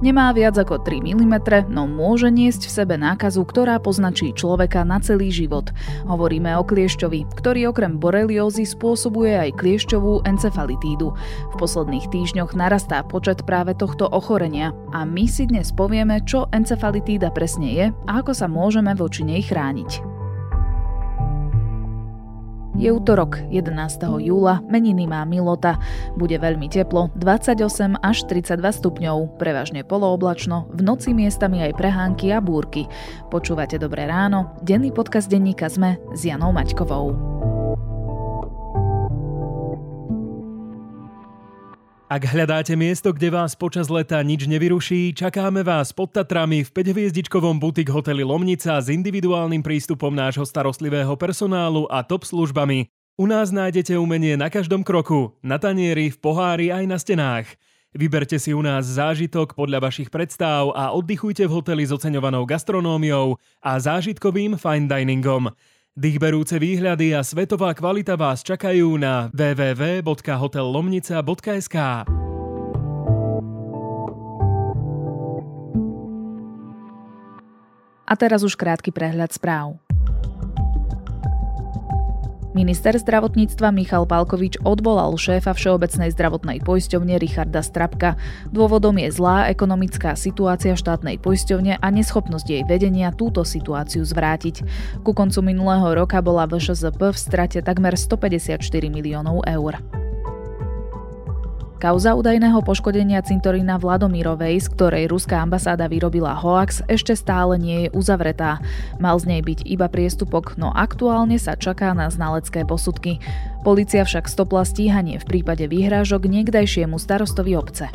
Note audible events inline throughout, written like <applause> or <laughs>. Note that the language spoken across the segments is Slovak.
Nemá viac ako 3 mm, no môže niesť v sebe nákazu, ktorá poznačí človeka na celý život. Hovoríme o kliešťovi, ktorý okrem boreliózy spôsobuje aj kliešťovú encefalitídu. V posledných týždňoch narastá počet práve tohto ochorenia a my si dnes povieme, čo encefalitída presne je a ako sa môžeme voči nej chrániť. Je útorok 11. júla, meniny má Milota. Bude veľmi teplo, 28 až 32 stupňov, prevažne polooblačno, v noci miestami aj prehánky a búrky. Počúvate Dobré ráno, denný podcast denníka Sme s Janou Maťkovou. Ak hľadáte miesto, kde vás počas leta nič nevyruší, čakáme vás pod Tatrami v 5-hviezdičkovom butik hoteli Lomnica s individuálnym prístupom nášho starostlivého personálu a top službami. U nás nájdete umenie na každom kroku, na tanieri, v pohári aj na stenách. Vyberte si u nás zážitok podľa vašich predstav a oddychujte v hoteli s oceňovanou gastronómiou a zážitkovým fine diningom. Dýchberúce výhľady a svetová kvalita vás čakajú na www.hotellomnica.sk. A teraz už krátky prehľad správ. Minister zdravotníctva Michal Palkovič odvolal šéfa Všeobecnej zdravotnej poisťovne Richarda Strapka. Dôvodom je zlá ekonomická situácia štátnej poisťovne a neschopnosť jej vedenia túto situáciu zvrátiť. Ku koncu minulého roka bola VŠZP v strate takmer 154 miliónov eur. Kauza údajného poškodenia cintorína Vladomírovej, z ktorej ruská ambasáda vyrobila hoax, ešte stále nie je uzavretá. Mal z nej byť iba priestupok, no aktuálne sa čaká na znalecké posudky. Polícia však stopla stíhanie v prípade výhrážok niekdajšiemu starostovi obce.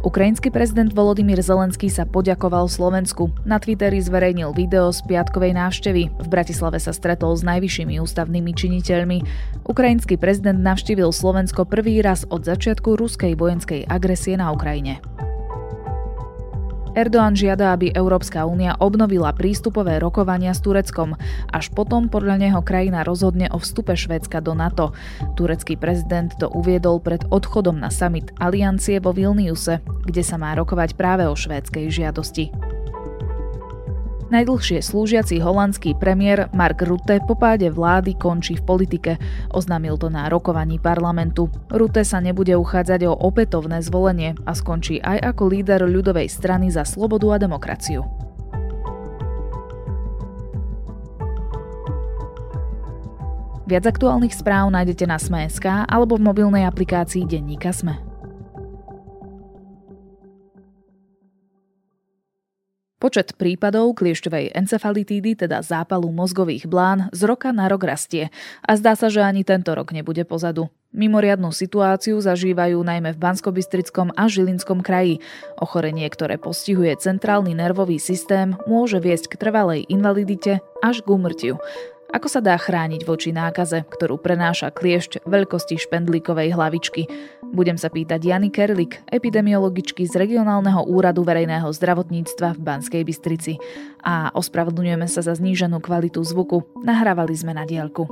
Ukrajinský prezident Volodymyr Zelenský sa poďakoval Slovensku. Na Twitteri zverejnil video z piatkovej návštevy. V Bratislave sa stretol s najvyššími ústavnými činiteľmi. Ukrajinský prezident navštívil Slovensko prvý raz od začiatku ruskej vojenskej agresie na Ukrajine. Erdoğan žiada, aby Európska únia obnovila prístupové rokovania s Tureckom. Až potom podľa neho krajina rozhodne o vstupe Švédska do NATO. Turecký prezident to uviedol pred odchodom na summit Aliancie vo Vilniuse, kde sa má rokovať práve o švédskej žiadosti. Najdlhšie slúžiaci holandský premiér Mark Rutte po páde vlády končí v politike. Oznámil to na rokovaní parlamentu. Rutte sa nebude uchádzať o opätovné zvolenie a skončí aj ako líder ľudovej strany za slobodu a demokraciu. Viac aktuálnych správ nájdete na Sme.sk alebo v mobilnej aplikácii Denníka Sme. Počet prípadov kliešťovej encefalitídy, teda zápalu mozgových blán, z roka na rok rastie a zdá sa, že ani tento rok nebude pozadu. Mimoriadnú situáciu zažívajú najmä v Banskobystrickom a Žilinskom kraji. Ochorenie, ktoré postihuje centrálny nervový systém, môže viesť k trvalej invalidite až k úmrtiu. Ako sa dá chrániť voči nákaze, ktorú prenáša kliešť veľkosti špendlíkovej hlavičky? Budem sa pýtať Jany Kerlik, epidemiologičky z regionálneho úradu verejného zdravotníctva v Banskej Bystrici. A ospravedlňujeme sa za zníženú kvalitu zvuku. Nahrávali sme na diaľku.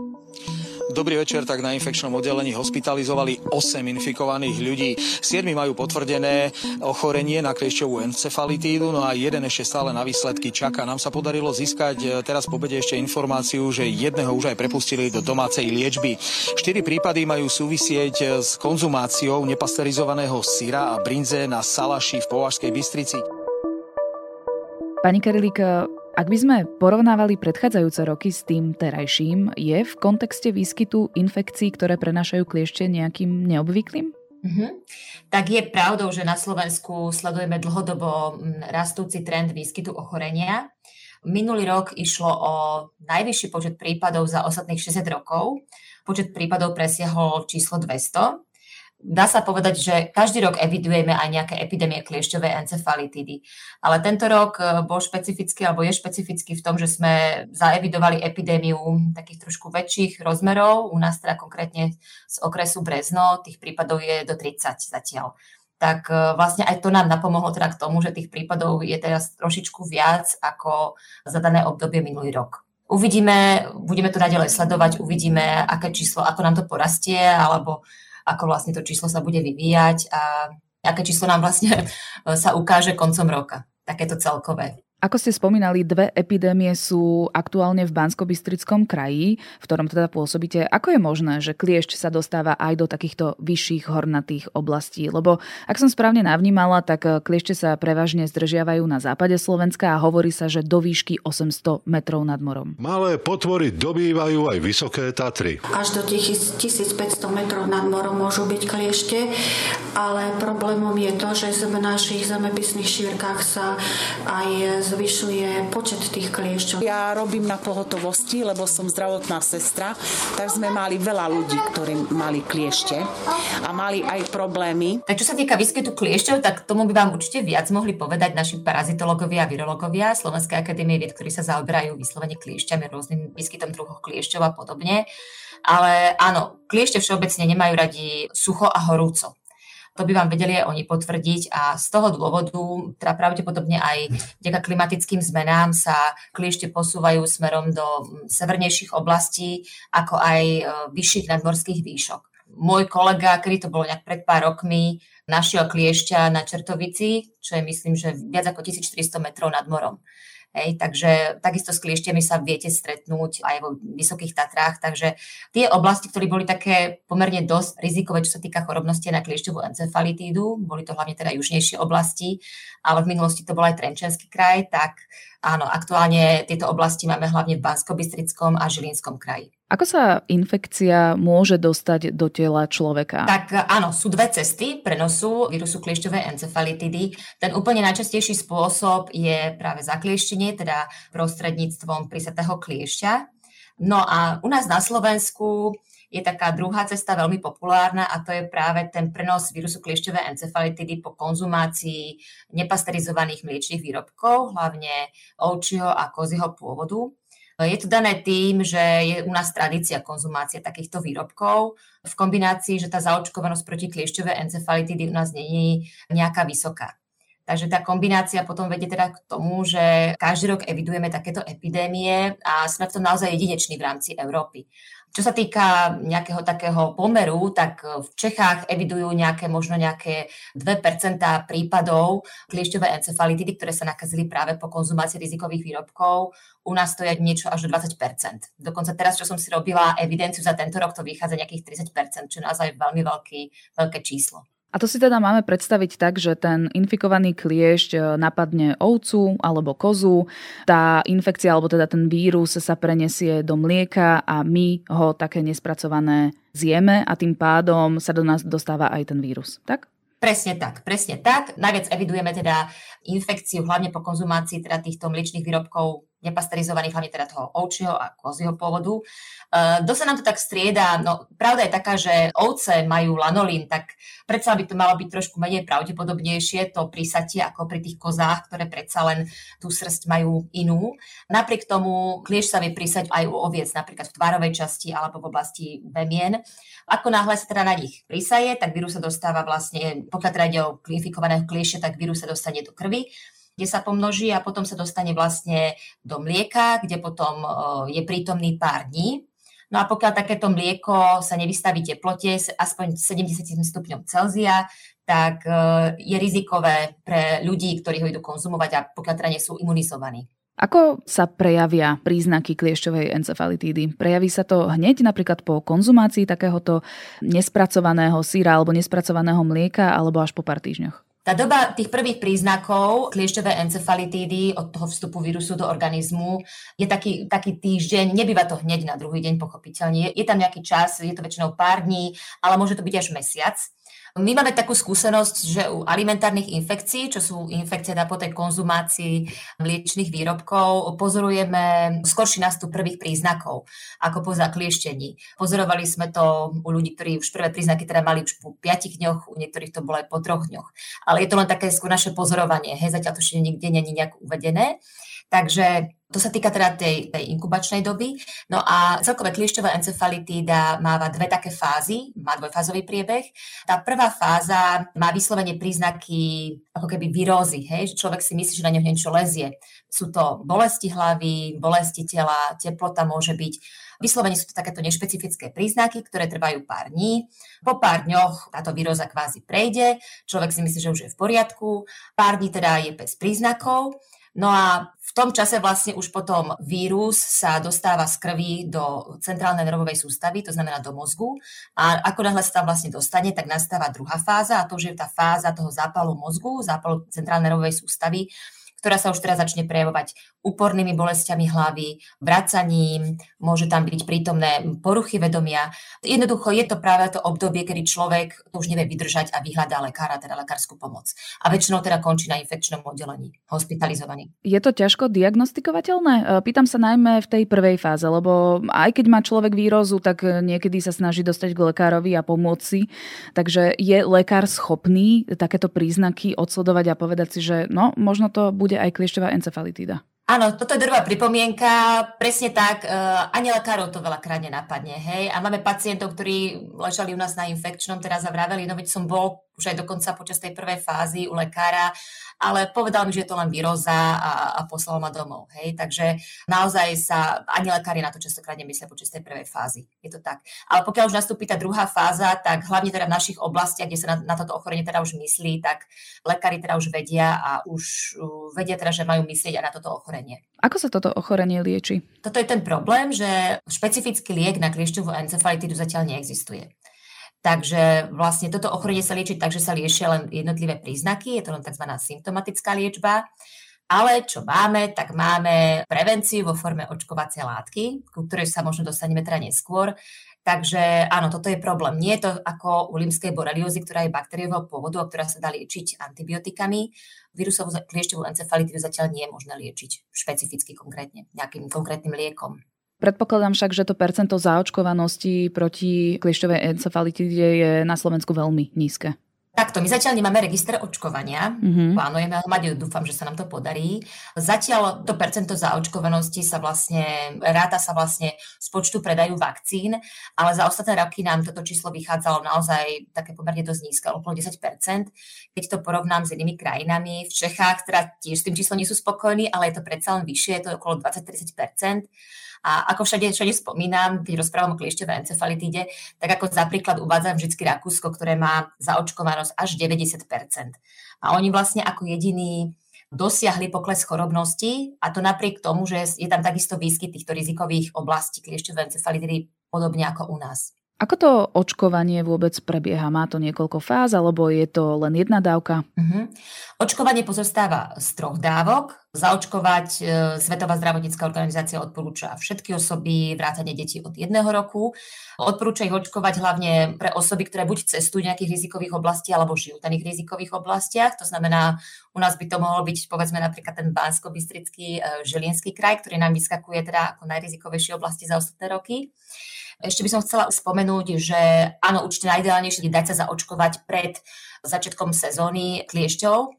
Dobrý večer, tak na infekčnom oddelení hospitalizovali 8 infikovaných ľudí. 7 majú potvrdené ochorenie na kliešťovú encefalitídu, no a jeden ešte stále na výsledky čaká. Nám sa podarilo získať e, teraz po bede ešte informáciu, že jedného už aj prepustili do domácej liečby. 4 prípady majú súvisieť e, s konzumáciou nepasterizovaného syra a brinze na Salaši v Považskej Bystrici. Pani Karilík, ak by sme porovnávali predchádzajúce roky s tým terajším, je v kontexte výskytu infekcií, ktoré prenášajú kliešte nejakým neobvyklým? Mm-hmm. Tak je pravdou, že na Slovensku sledujeme dlhodobo mm, rastúci trend výskytu ochorenia. Minulý rok išlo o najvyšší počet prípadov za ostatných 60 rokov. Počet prípadov presiahol číslo 200 dá sa povedať, že každý rok evidujeme aj nejaké epidémie kliešťovej encefalitídy. Ale tento rok e, bol špecifický, alebo je špecifický v tom, že sme zaevidovali epidémiu takých trošku väčších rozmerov. U nás teda konkrétne z okresu Brezno tých prípadov je do 30 zatiaľ. Tak e, vlastne aj to nám napomohlo teda k tomu, že tých prípadov je teraz trošičku viac ako za dané obdobie minulý rok. Uvidíme, budeme to naďalej sledovať, uvidíme, aké číslo, ako nám to porastie, alebo ako vlastne to číslo sa bude vyvíjať a aké číslo nám vlastne <laughs> sa ukáže koncom roka, takéto celkové. Ako ste spomínali, dve epidémie sú aktuálne v bansko kraji, v ktorom teda pôsobíte. Ako je možné, že kliešť sa dostáva aj do takýchto vyšších hornatých oblastí? Lebo ak som správne navnímala, tak kliešte sa prevažne zdržiavajú na západe Slovenska a hovorí sa, že do výšky 800 metrov nad morom. Malé potvory dobývajú aj vysoké Tatry. Až do 1500 metrov nad morom môžu byť kliešte, ale problémom je to, že v našich zemepisných šírkach sa aj zvyšuje počet tých kliešťov. Ja robím na pohotovosti, lebo som zdravotná sestra, tak sme mali veľa ľudí, ktorí mali kliešte a mali aj problémy. Tak čo sa týka výskytu kliešťov, tak tomu by vám určite viac mohli povedať naši parazitológovia a virológovia Slovenskej akadémie vied, ktorí sa zaoberajú vyslovene kliešťami, rôznym výskytom druhov kliešťov a podobne. Ale áno, kliešte všeobecne nemajú radi sucho a horúco. To by vám vedeli aj oni potvrdiť a z toho dôvodu, teda pravdepodobne aj vďaka klimatickým zmenám sa kliešte posúvajú smerom do severnejších oblastí, ako aj e, vyšších nadmorských výšok. Môj kolega, kedy to bolo nejak pred pár rokmi, našiel kliešťa na Čertovici, čo je myslím, že viac ako 1400 metrov nad morom. Hej, takže takisto s klieštiami sa viete stretnúť aj vo Vysokých Tatrách. Takže tie oblasti, ktoré boli také pomerne dosť rizikové, čo sa týka chorobnosti na kliešťovú encefalitídu, boli to hlavne teda južnejšie oblasti, ale v minulosti to bol aj Trenčenský kraj, tak áno, aktuálne tieto oblasti máme hlavne v bansko a Žilinskom kraji. Ako sa infekcia môže dostať do tela človeka? Tak áno, sú dve cesty prenosu vírusu kliešťovej encefalitidy. Ten úplne najčastejší spôsob je práve zaklieštenie, teda prostredníctvom prísatého kliešťa. No a u nás na Slovensku je taká druhá cesta veľmi populárna a to je práve ten prenos vírusu kliešťovej encefalitidy po konzumácii nepasterizovaných mliečných výrobkov, hlavne ovčieho a kozieho pôvodu. Je to dané tým, že je u nás tradícia konzumácie takýchto výrobkov v kombinácii, že tá zaočkovanosť proti kliešťovej encefalitidy u nás není nejaká vysoká. Takže tá kombinácia potom vedie teda k tomu, že každý rok evidujeme takéto epidémie a sme v tom naozaj jedineční v rámci Európy. Čo sa týka nejakého takého pomeru, tak v Čechách evidujú nejaké, možno nejaké 2% prípadov kliešťovej encefalitidy, ktoré sa nakazili práve po konzumácii rizikových výrobkov. U nás to je niečo až do 20%. Dokonca teraz, čo som si robila evidenciu za tento rok, to vychádza nejakých 30%, čo je naozaj veľmi veľký, veľké číslo. A to si teda máme predstaviť tak, že ten infikovaný kliešť e, napadne ovcu alebo kozu, tá infekcia alebo teda ten vírus sa prenesie do mlieka a my ho také nespracované zjeme a tým pádom sa do nás dostáva aj ten vírus, tak? Presne tak, presne tak. Najviac evidujeme teda infekciu hlavne po konzumácii teda týchto mliečných výrobkov nepasterizovaných, hlavne teda toho ovčieho a kozieho pôvodu. Uh, dosť sa nám to tak strieda, no pravda je taká, že ovce majú lanolín, tak predsa by to malo byť trošku menej pravdepodobnejšie to prísatie ako pri tých kozách, ktoré predsa len tú srst majú inú. Napriek tomu klieš sa vie prísať aj u oviec, napríklad v tvárovej časti alebo v oblasti vemien. Ako náhle sa teda na nich prísaje, tak vírus sa dostáva vlastne, pokiaľ teda ide o infikovaného klieše, tak vírus sa dostane do krvi kde sa pomnoží a potom sa dostane vlastne do mlieka, kde potom je prítomný pár dní. No a pokiaľ takéto mlieko sa nevystaví teplote aspoň 70 stupňov Celzia, tak je rizikové pre ľudí, ktorí ho idú konzumovať a pokiaľ teda nie sú imunizovaní. Ako sa prejavia príznaky kliešťovej encefalitídy? Prejaví sa to hneď napríklad po konzumácii takéhoto nespracovaného síra alebo nespracovaného mlieka alebo až po pár týždňoch? Tá doba tých prvých príznakov kliešťové encefalitídy od toho vstupu vírusu do organizmu je taký, taký týždeň, nebýva to hneď na druhý deň pochopiteľne. Je, je tam nejaký čas, je to väčšinou pár dní, ale môže to byť až mesiac. My máme takú skúsenosť, že u alimentárnych infekcií, čo sú infekcie po tej konzumácii mliečných výrobkov, pozorujeme skorší nástup prvých príznakov, ako po zaklieštení. Pozorovali sme to u ľudí, ktorí už prvé príznaky teda mali už po 5 dňoch, u niektorých to bolo aj po troch dňoch. Ale je to len také skôr naše pozorovanie, hej, zatiaľ to ešte nikde není nejak uvedené. Takže To sa týka teda tej, tej inkubačnej doby. No a celkové kliešťová encefalitída máva dve také fázy, má dvojfázový priebeh. Tá prvá fáza má vyslovene príznaky ako keby virózy, hej, že človek si myslí, že na ňo niečo lezie. Sú to bolesti hlavy, bolesti tela, teplota môže byť. Vyslovene sú to takéto nešpecifické príznaky, ktoré trvajú pár dní. Po pár dňoch táto výroza kvázi prejde, človek si myslí, že už je v poriadku, pár dní teda je bez príznakov No a tom čase vlastne už potom vírus sa dostáva z krvi do centrálnej nervovej sústavy, to znamená do mozgu. A ako náhle sa tam vlastne dostane, tak nastáva druhá fáza a to už je tá fáza toho zápalu mozgu, zápalu centrálnej nervovej sústavy, ktorá sa už teraz začne prejavovať úpornými bolestiami hlavy, vracaním, môže tam byť prítomné poruchy vedomia. Jednoducho je to práve to obdobie, kedy človek to už nevie vydržať a vyhľadá lekára, teda lekárskú pomoc. A väčšinou teda končí na infekčnom oddelení, hospitalizovaný. Je to ťažko diagnostikovateľné? E, pýtam sa najmä v tej prvej fáze, lebo aj keď má človek výrozu, tak niekedy sa snaží dostať k lekárovi a pomôcť. Takže je lekár schopný takéto príznaky odsledovať a povedať si, že no, možno to bude aj kliešťová encefalitída. Áno, toto je druhá pripomienka. Presne tak, uh, ani lekárov to veľakrát nenapadne. Hej? A máme pacientov, ktorí ležali u nás na infekčnom, teraz zavraveli, no veď som bol už aj dokonca počas tej prvej fázy u lekára ale povedal mi, že je to len výroza a, a poslal ma domov. Hej? Takže naozaj sa ani lekári na to častokrát nemyslia počas tej prvej fázy. Je to tak. Ale pokiaľ už nastúpi tá druhá fáza, tak hlavne teda v našich oblastiach, kde sa na, na toto ochorenie teda už myslí, tak lekári teda už vedia a už vedia teda, že majú myslieť aj na toto ochorenie. Ako sa toto ochorenie lieči? Toto je ten problém, že špecifický liek na kliešťovú encefalitidu zatiaľ neexistuje. Takže vlastne toto ochorenie sa lieči tak, že sa liešia len jednotlivé príznaky, je to len tzv. symptomatická liečba. Ale čo máme, tak máme prevenciu vo forme očkovacej látky, ku ktorej sa možno dostaneme teda neskôr. Takže áno, toto je problém. Nie je to ako u limskej boreliózy, ktorá je bakteriového pôvodu a ktorá sa dá liečiť antibiotikami. Vírusovú kliešťovú encefalitídu zatiaľ nie je možné liečiť špecificky konkrétne, nejakým konkrétnym liekom. Predpokladám však, že to percento zaočkovanosti proti kliešťovej encefalitíde je na Slovensku veľmi nízke. Takto, my zatiaľ nemáme register očkovania, mm-hmm. plánujeme ho mať, dúfam, že sa nám to podarí. Zatiaľ to percento zaočkovanosti sa vlastne, ráta sa vlastne z počtu predajú vakcín, ale za ostatné roky nám toto číslo vychádzalo naozaj také pomerne dosť nízke, okolo 10%. Keď to porovnám s inými krajinami, v Čechách teda tiež s tým číslom nie sú spokojní, ale je to predsa len vyššie, je to okolo 20-30%. A ako všade, všade spomínam, keď rozprávam o kliešťovej encefalitíde, tak ako za príklad uvádzam vždy Rakúsko, ktoré má zaočkovanosť až 90%. A oni vlastne ako jediní dosiahli pokles chorobnosti a to napriek tomu, že je tam takisto výskyt týchto rizikových oblastí kliešťovej encefalitidy podobne ako u nás. Ako to očkovanie vôbec prebieha? Má to niekoľko fáz, alebo je to len jedna dávka? Uh-huh. Očkovanie pozostáva z troch dávok. Zaočkovať e, Svetová zdravotnícká organizácia odporúča všetky osoby, vrátane detí od jedného roku. Odporúča ich očkovať hlavne pre osoby, ktoré buď cestujú v nejakých rizikových oblastiach, alebo žijú v daných rizikových oblastiach. To znamená, u nás by to mohol byť povedzme napríklad ten Bansko-Bystrický, e, Žilinský kraj, ktorý nám vyskakuje teda ako najrizikovejšie oblasti za ostatné roky. Ešte by som chcela spomenúť, že áno, určite najideálnejšie je dať sa zaočkovať pred začiatkom sezóny kliešťov,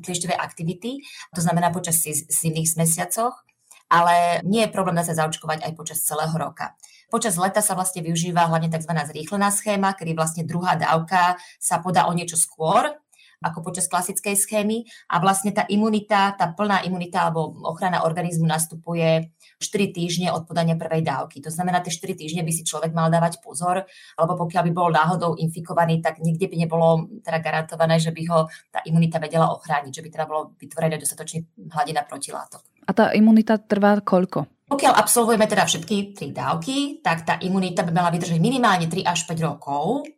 kliešťovej aktivity, to znamená počas zimných mesiacoch, ale nie je problém dať sa zaočkovať aj počas celého roka. Počas leta sa vlastne využíva hlavne tzv. zrýchlená schéma, kedy vlastne druhá dávka sa podá o niečo skôr, ako počas klasickej schémy a vlastne tá imunita, tá plná imunita alebo ochrana organizmu nastupuje 4 týždne od podania prvej dávky. To znamená, tie 4 týždne by si človek mal dávať pozor, alebo pokiaľ by bol náhodou infikovaný, tak nikde by nebolo teda garantované, že by ho tá imunita vedela ochrániť, že by teda bolo vytvorené dostatočne hladina protilátok. A tá imunita trvá koľko? Pokiaľ absolvujeme teda všetky tri dávky, tak tá imunita by mala vydržať minimálne 3 až 5 rokov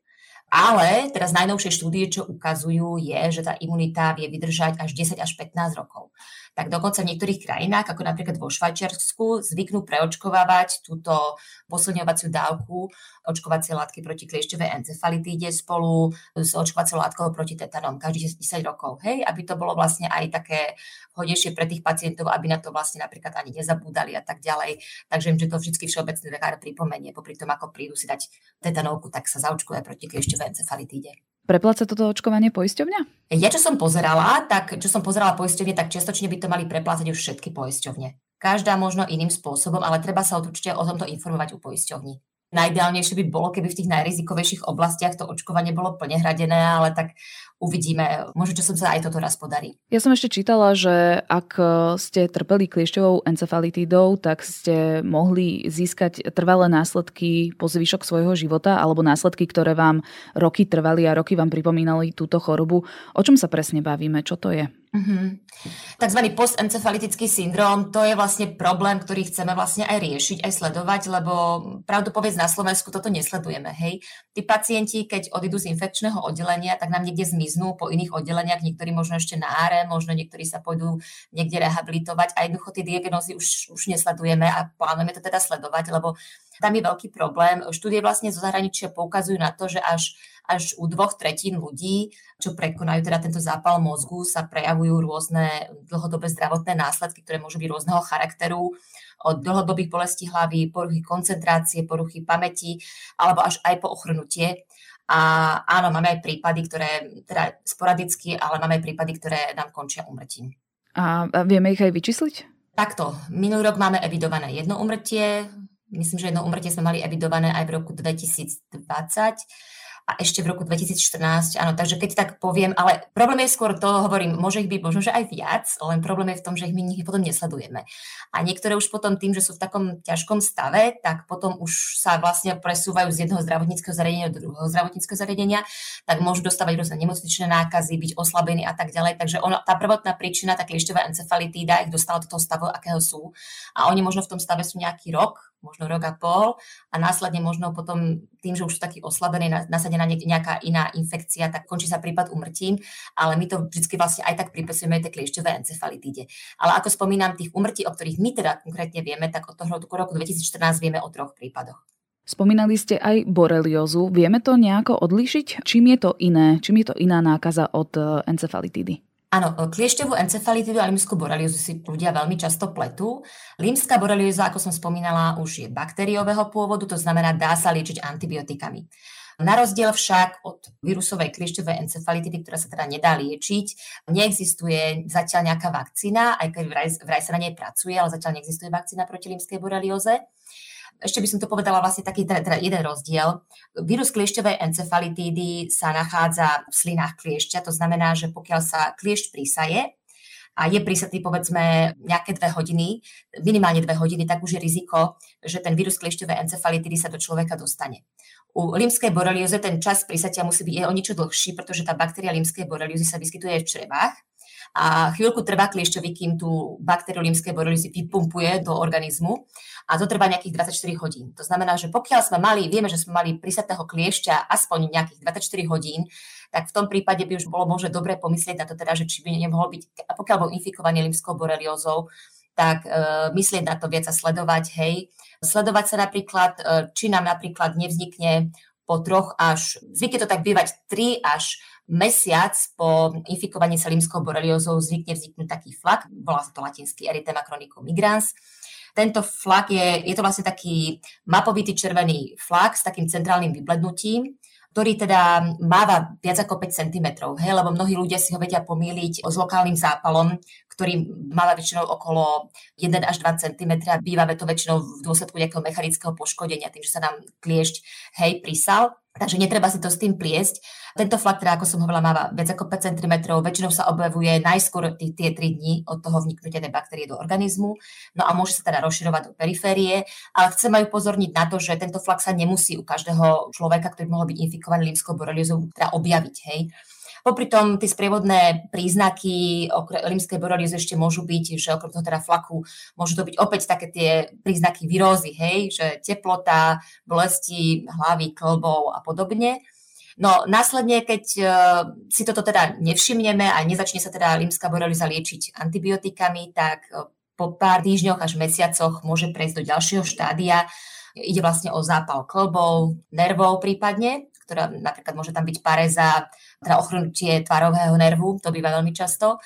ale teraz najnovšie štúdie, čo ukazujú, je, že tá imunita vie vydržať až 10 až 15 rokov tak dokonca v niektorých krajinách, ako napríklad vo Švajčiarsku, zvyknú preočkovávať túto posilňovaciu dávku očkovacie látky proti kliešťovej encefalitíde spolu s očkovacou látkou proti tetanom každých 10 rokov. Hej, aby to bolo vlastne aj také hodnejšie pre tých pacientov, aby na to vlastne napríklad ani nezabúdali a tak ďalej. Takže im, že to vždy všeobecný lekár pripomenie, popri tom, ako prídu si dať tetanovku, tak sa zaočkuje proti kliešťovej encefalitíde. Prepláca toto očkovanie poisťovňa? Ja čo som pozerala, tak čo som pozerala poisťovne, tak čiastočne by to mali preplácať už všetky poisťovne. každá možno iným spôsobom, ale treba sa určite o tomto informovať u poisťovní. Najideálnejšie by bolo, keby v tých najrizikovejších oblastiach to očkovanie bolo plne hradené, ale tak uvidíme. Možno, čo som sa aj toto raz podarí. Ja som ešte čítala, že ak ste trpeli kliešťovou encefalitídou, tak ste mohli získať trvalé následky po zvyšok svojho života alebo následky, ktoré vám roky trvali a roky vám pripomínali túto chorobu. O čom sa presne bavíme? Čo to je? Mm-hmm. Takzvaný postencefalitický syndrom, to je vlastne problém, ktorý chceme vlastne aj riešiť, aj sledovať, lebo pravdu povedz na Slovensku toto nesledujeme, hej. Tí pacienti, keď odídu z infekčného oddelenia, tak nám niekde zmiznú po iných oddeleniach, niektorí možno ešte na áre, možno niektorí sa pôjdu niekde rehabilitovať a jednoducho tie diagnózy už, už nesledujeme a plánujeme to teda sledovať, lebo tam je veľký problém. Štúdie vlastne zo zahraničia poukazujú na to, že až až u dvoch tretín ľudí, čo prekonajú teda tento zápal mozgu, sa prejavujú rôzne dlhodobé zdravotné následky, ktoré môžu byť rôzneho charakteru, od dlhodobých bolestí hlavy, poruchy koncentrácie, poruchy pamäti, alebo až aj po ochrnutie. A áno, máme aj prípady, ktoré, teda sporadicky, ale máme aj prípady, ktoré nám končia umrtím. A vieme ich aj vyčísliť? Takto. Minulý rok máme evidované jedno umrtie, myslím, že jedno umrtie sme mali evidované aj v roku 2020 a ešte v roku 2014, áno, takže keď tak poviem, ale problém je skôr to, hovorím, môže ich byť možno, že aj viac, len problém je v tom, že ich my ich potom nesledujeme. A niektoré už potom tým, že sú v takom ťažkom stave, tak potom už sa vlastne presúvajú z jedného zdravotníckého zariadenia do druhého zdravotníckého zariadenia, tak môžu dostávať rôzne nemocničné nákazy, byť oslabení a tak ďalej. Takže ono, tá prvotná príčina, tá kliešťová encefalitída, ich dostala do toho stavu, akého sú. A oni možno v tom stave sú nejaký rok, možno rok a pol a následne možno potom tým, že už sú takí oslabení, nasadená nejaká iná infekcia, tak končí sa prípad umrtím, ale my to vždy vlastne aj tak pripisujeme tej kliešťové encefalitíde. Ale ako spomínam, tých umrtí, o ktorých my teda konkrétne vieme, tak od toho roku 2014 vieme o troch prípadoch. Spomínali ste aj boreliozu. Vieme to nejako odlišiť? Čím je to iné? Čím je to iná nákaza od encefalitídy? Áno, kliešťovú encefalitidu a limskú boreliozu si ľudia veľmi často pletú. Limská borelioza, ako som spomínala, už je bakteriového pôvodu, to znamená, dá sa liečiť antibiotikami. Na rozdiel však od vírusovej kliešťovej encefalitidy, ktorá sa teda nedá liečiť, neexistuje zatiaľ nejaká vakcína, aj keď vraj, vraj sa na nej pracuje, ale zatiaľ neexistuje vakcína proti limskej borelioze ešte by som to povedala vlastne taký jeden rozdiel. Vírus kliešťovej encefalitídy sa nachádza v slinách kliešťa, to znamená, že pokiaľ sa kliešť prísaje, a je prísatý povedzme nejaké dve hodiny, minimálne dve hodiny, tak už je riziko, že ten vírus kliešťovej encefalitidy sa do človeka dostane. U limskej borelioze ten čas prísatia musí byť o niečo dlhší, pretože tá baktéria limskej boreliozy sa vyskytuje v črevách a chvíľku trvá kliešťovi, kým tú baktériu limskej boreliozy vypumpuje do organizmu a to trvá nejakých 24 hodín. To znamená, že pokiaľ sme mali, vieme, že sme mali prísatého kliešťa aspoň nejakých 24 hodín, tak v tom prípade by už bolo možno dobre pomyslieť na to teda, že či by nemohol byť, a pokiaľ bol infikovaný limskou boreliózou, tak e, myslieť na to viac a sledovať, hej. Sledovať sa napríklad, e, či nám napríklad nevznikne po troch až, zvykne to tak bývať 3 až mesiac po infikovaní sa limskou boreliózou zvykne vzniknúť taký flak, volá sa to latinsky erythema chronicum migrans. Tento flak je, je to vlastne taký mapovitý červený flak s takým centrálnym vyblednutím, ktorý teda máva viac ako 5 cm, hej, lebo mnohí ľudia si ho vedia pomýliť s lokálnym zápalom, ktorý máva väčšinou okolo 1 až 2 cm a býva to väčšinou v dôsledku nejakého mechanického poškodenia, tým, že sa nám kliešť, hej, prísal. Takže netreba si to s tým pliesť. Tento flak, teda, ako som hovorila, máva viac ako 5 cm, väčšinou sa objavuje najskôr tí, tie 3 dní od toho vniknutia tej baktérie do organizmu, no a môže sa teda rozširovať do periférie, ale chcem aj upozorniť na to, že tento flak sa nemusí u každého človeka, ktorý mohol byť infikovaný límskou boreliózou, teda objaviť, hej. Popri tom tie sprievodné príznaky limskej boreliozy ešte môžu byť, že okrem toho teda flaku môžu to byť opäť také tie príznaky výrózy, hej, že teplota, bolesti hlavy, klbov a podobne. No následne, keď uh, si toto teda nevšimneme a nezačne sa teda limská borelioza liečiť antibiotikami, tak uh, po pár týždňoch až mesiacoch môže prejsť do ďalšieho štádia. Ide vlastne o zápal klbov, nervov prípadne, ktorá napríklad môže tam byť pareza, teda ochrnutie tvarového nervu, to býva veľmi často.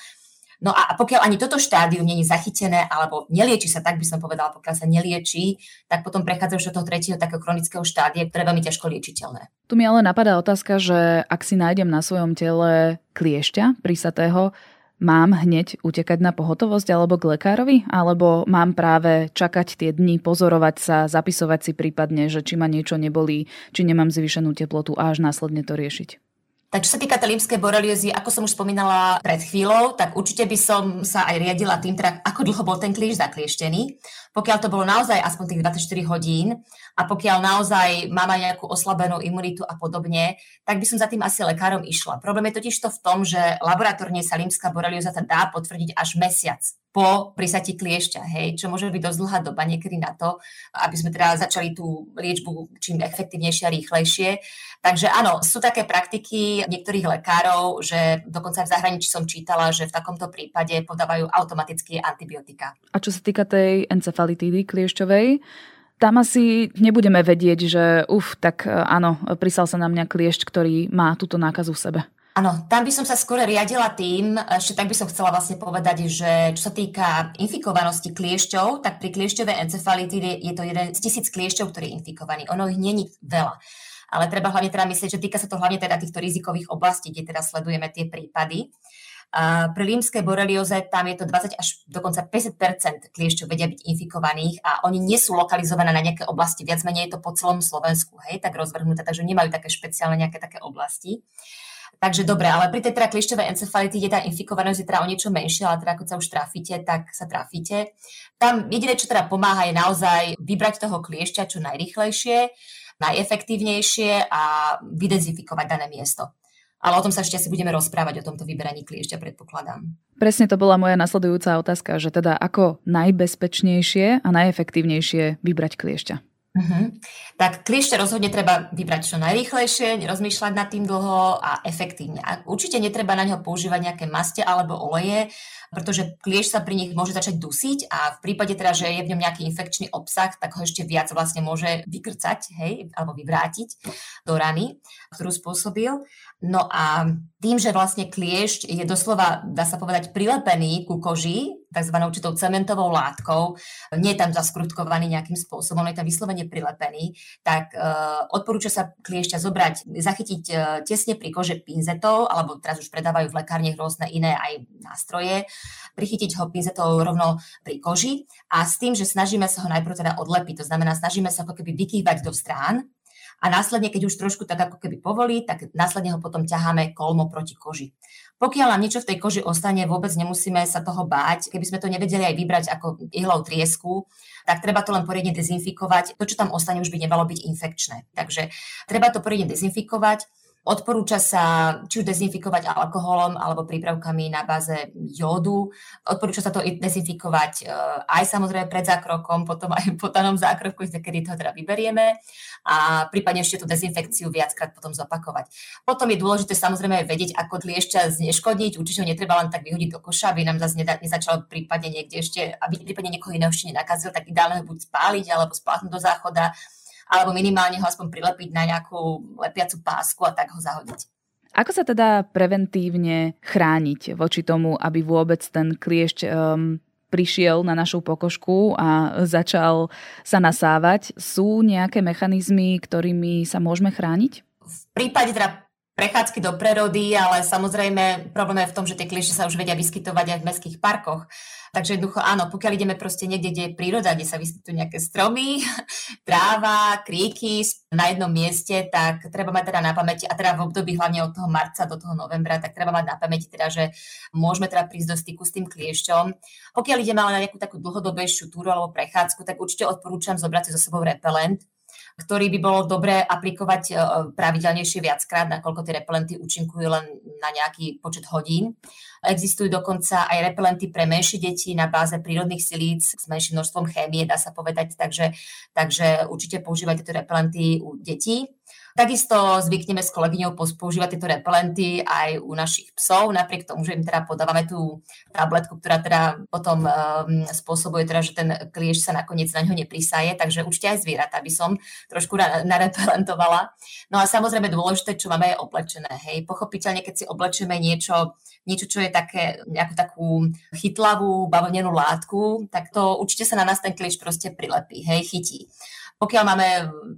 No a pokiaľ ani toto štádium je zachytené, alebo nelieči sa, tak by som povedala, pokiaľ sa nelieči, tak potom prechádza už do toho tretieho takého chronického štádia, ktoré je veľmi ťažko liečiteľné. Tu mi ale napadá otázka, že ak si nájdem na svojom tele kliešťa prísatého, mám hneď utekať na pohotovosť alebo k lekárovi? Alebo mám práve čakať tie dni, pozorovať sa, zapisovať si prípadne, že či ma niečo nebolí, či nemám zvýšenú teplotu a až následne to riešiť? Tak čo sa týka tej límskej boreliozy, ako som už spomínala pred chvíľou, tak určite by som sa aj riadila tým, teda ako dlho bol ten klíš zaklieštený. Pokiaľ to bolo naozaj aspoň tých 24 hodín a pokiaľ naozaj mám nejakú oslabenú imunitu a podobne, tak by som za tým asi lekárom išla. Problém je totiž to v tom, že laboratórne sa límska borelioza sa dá potvrdiť až mesiac po prisati kliešťa, hej, čo môže byť dosť dlhá doba niekedy na to, aby sme teda začali tú liečbu čím efektívnejšie a rýchlejšie. Takže áno, sú také praktiky niektorých lekárov, že dokonca v zahraničí som čítala, že v takomto prípade podávajú automaticky antibiotika. A čo sa týka tej encefalitídy kliešťovej, tam asi nebudeme vedieť, že uf, tak áno, prisal sa na mňa kliešť, ktorý má túto nákazu v sebe. Áno, tam by som sa skôr riadila tým, ešte tak by som chcela vlastne povedať, že čo sa týka infikovanosti kliešťov, tak pri kliešťovej encefalitíde je to jeden z tisíc kliešťov, ktorý je infikovaný. Ono ich není veľa. Ale treba hlavne teda myslieť, že týka sa to hlavne teda týchto rizikových oblastí, kde teda sledujeme tie prípady. A pri límskej borelioze tam je to 20 až dokonca 50 kliešťov vedia byť infikovaných a oni nie sú lokalizované na nejaké oblasti, viac menej je to po celom Slovensku, hej, tak rozvrhnuté, takže nemajú také špeciálne nejaké také oblasti. Takže dobre, ale pri tej teda kliešťovej encefalitíde tá infikovanosť je teda o niečo menšia, ale teda keď sa už trafíte, tak sa trafíte. Tam jediné, čo teda pomáha, je naozaj vybrať toho kliešťa čo najrychlejšie, najefektívnejšie a vydezinfikovať dané miesto. Ale o tom sa ešte asi budeme rozprávať, o tomto vyberaní kliešťa, predpokladám. Presne to bola moja nasledujúca otázka, že teda ako najbezpečnejšie a najefektívnejšie vybrať kliešťa. Uh-huh. Tak kliešte rozhodne treba vybrať čo najrýchlejšie, nerozmýšľať nad tým dlho a efektívne. A určite netreba na neho používať nejaké maste alebo oleje, pretože kliešť sa pri nich môže začať dusiť a v prípade teda, že je v ňom nejaký infekčný obsah, tak ho ešte viac vlastne môže vykrcať, hej, alebo vyvrátiť do rany, ktorú spôsobil. No a tým, že vlastne kliešť je doslova, dá sa povedať, prilepený ku koži, tzv. určitou cementovou látkou, nie je tam zaskrutkovaný nejakým spôsobom, je tam vyslovene prilepený, tak e, odporúča sa kliešťa zobrať, zachytiť e, tesne pri kože pinzetou, alebo teraz už predávajú v lekárniach rôzne iné aj nástroje, prichytiť ho pinzetou rovno pri koži a s tým, že snažíme sa ho najprv teda odlepiť, to znamená, snažíme sa ako keby vykývať do strán, a následne, keď už trošku tak ako keby povolí, tak následne ho potom ťaháme kolmo proti koži. Pokiaľ nám niečo v tej koži ostane, vôbec nemusíme sa toho báť. Keby sme to nevedeli aj vybrať ako ihlou triesku, tak treba to len poriadne dezinfikovať. To, čo tam ostane, už by nemalo byť infekčné. Takže treba to poriadne dezinfikovať Odporúča sa či už dezinfikovať alkoholom alebo prípravkami na báze jódu. Odporúča sa to dezinfikovať e, aj samozrejme pred zákrokom, potom aj po danom zákroku, kedy to teda vyberieme a prípadne ešte tú dezinfekciu viackrát potom zopakovať. Potom je dôležité samozrejme vedieť, ako kliešťa zneškodiť. Určite ho netreba len tak vyhodiť do koša, aby nám zase nezačal prípadne niekde ešte, aby prípadne niekoho iného ešte nenakazil, tak ideálne ho buď spáliť alebo spláchnuť do záchoda alebo minimálne ho aspoň prilepiť na nejakú lepiacu pásku a tak ho zahodiť. Ako sa teda preventívne chrániť voči tomu, aby vôbec ten kliešť um, prišiel na našu pokožku a začal sa nasávať? Sú nejaké mechanizmy, ktorými sa môžeme chrániť? V prípade teda prechádzky do prerody, ale samozrejme problém je v tom, že tie kliešte sa už vedia vyskytovať aj v mestských parkoch. Takže jednoducho áno, pokiaľ ideme proste niekde, kde je príroda, kde sa vyskytujú nejaké stromy, <laughs> tráva, kríky na jednom mieste, tak treba mať teda na pamäti, a teda v období hlavne od toho marca do toho novembra, tak treba mať na pamäti teda, že môžeme teda prísť do styku s tým kliešťom. Pokiaľ ideme ale na nejakú takú dlhodobejšiu túru alebo prechádzku, tak určite odporúčam zobrať si so sebou repelent, ktorý by bolo dobré aplikovať e, pravidelnejšie viackrát, nakoľko tie repelenty účinkujú len na nejaký počet hodín. Existujú dokonca aj repelenty pre menšie deti na báze prírodných silíc s menším množstvom chémie, dá sa povedať, takže, takže určite používajte tieto repelenty u detí. Takisto zvykneme s kolegyňou používať tieto repelenty aj u našich psov, napriek tomu, že im teda podávame tú tabletku, ktorá teda potom um, spôsobuje teda, že ten klieš sa nakoniec na ňo neprisaje, takže určite aj zvieratá by som trošku narepelentovala. No a samozrejme dôležité, čo máme je oblečené. Hej, pochopiteľne, keď si oblečeme niečo, niečo, čo je také, nejakú takú chytlavú bavlnenú látku, tak to určite sa na nás ten klieš proste prilepí, hej, chytí. Pokiaľ máme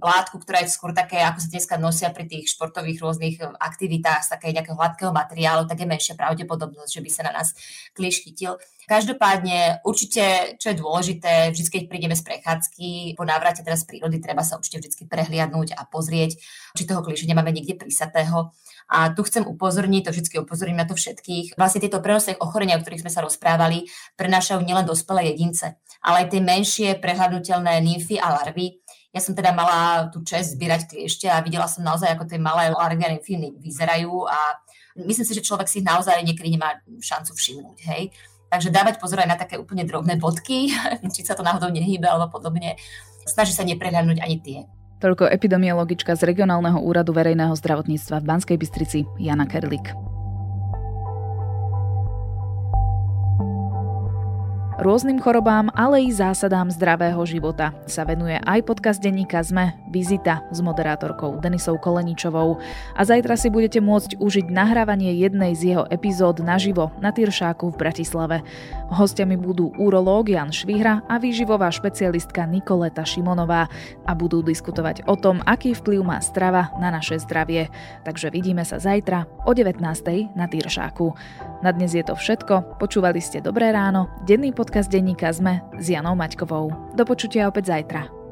látku, ktorá je skôr také, ako sa dneska nosia pri tých športových rôznych aktivitách z také nejakého hladkého materiálu, tak je menšia pravdepodobnosť, že by sa na nás klíš chytil. Každopádne určite, čo je dôležité, vždy, keď prídeme z prechádzky, po návrate teraz prírody, treba sa určite vždy prehliadnúť a pozrieť, či toho klíša nemáme niekde prísatého. A tu chcem upozorniť, to vždy upozorním na to všetkých, vlastne tieto prenosné ochorenia, o ktorých sme sa rozprávali, prenášajú nielen dospelé jedince, ale aj tie menšie prehľadnutelné nymfy a larvy, ja som teda mala tú čest zbierať kliešte a videla som naozaj, ako tie malé larviané filmy vyzerajú a myslím si, že človek si ich naozaj niekedy nemá šancu všimnúť, hej. Takže dávať pozor aj na také úplne drobné bodky, <laughs> či sa to náhodou nehýbe alebo podobne. Snaží sa neprehľadnúť ani tie. Toľko epidemiologička z Regionálneho úradu verejného zdravotníctva v Banskej Bystrici Jana Kerlik. Rôznym chorobám, ale i zásadám zdravého života. Sa venuje aj podcast denníka ZME Vizita s moderátorkou Denisou Koleničovou a zajtra si budete môcť užiť nahrávanie jednej z jeho epizód naživo na Tyršáku v Bratislave. Hostiami budú urológ Jan Švihra a výživová špecialistka Nikoleta Šimonová a budú diskutovať o tom, aký vplyv má strava na naše zdravie. Takže vidíme sa zajtra o 19. na Tyršáku. Na dnes je to všetko. Počúvali ste Dobré ráno, denný podcast denníka ZME s Janou Maťkovou. Do počutia opäť zajtra.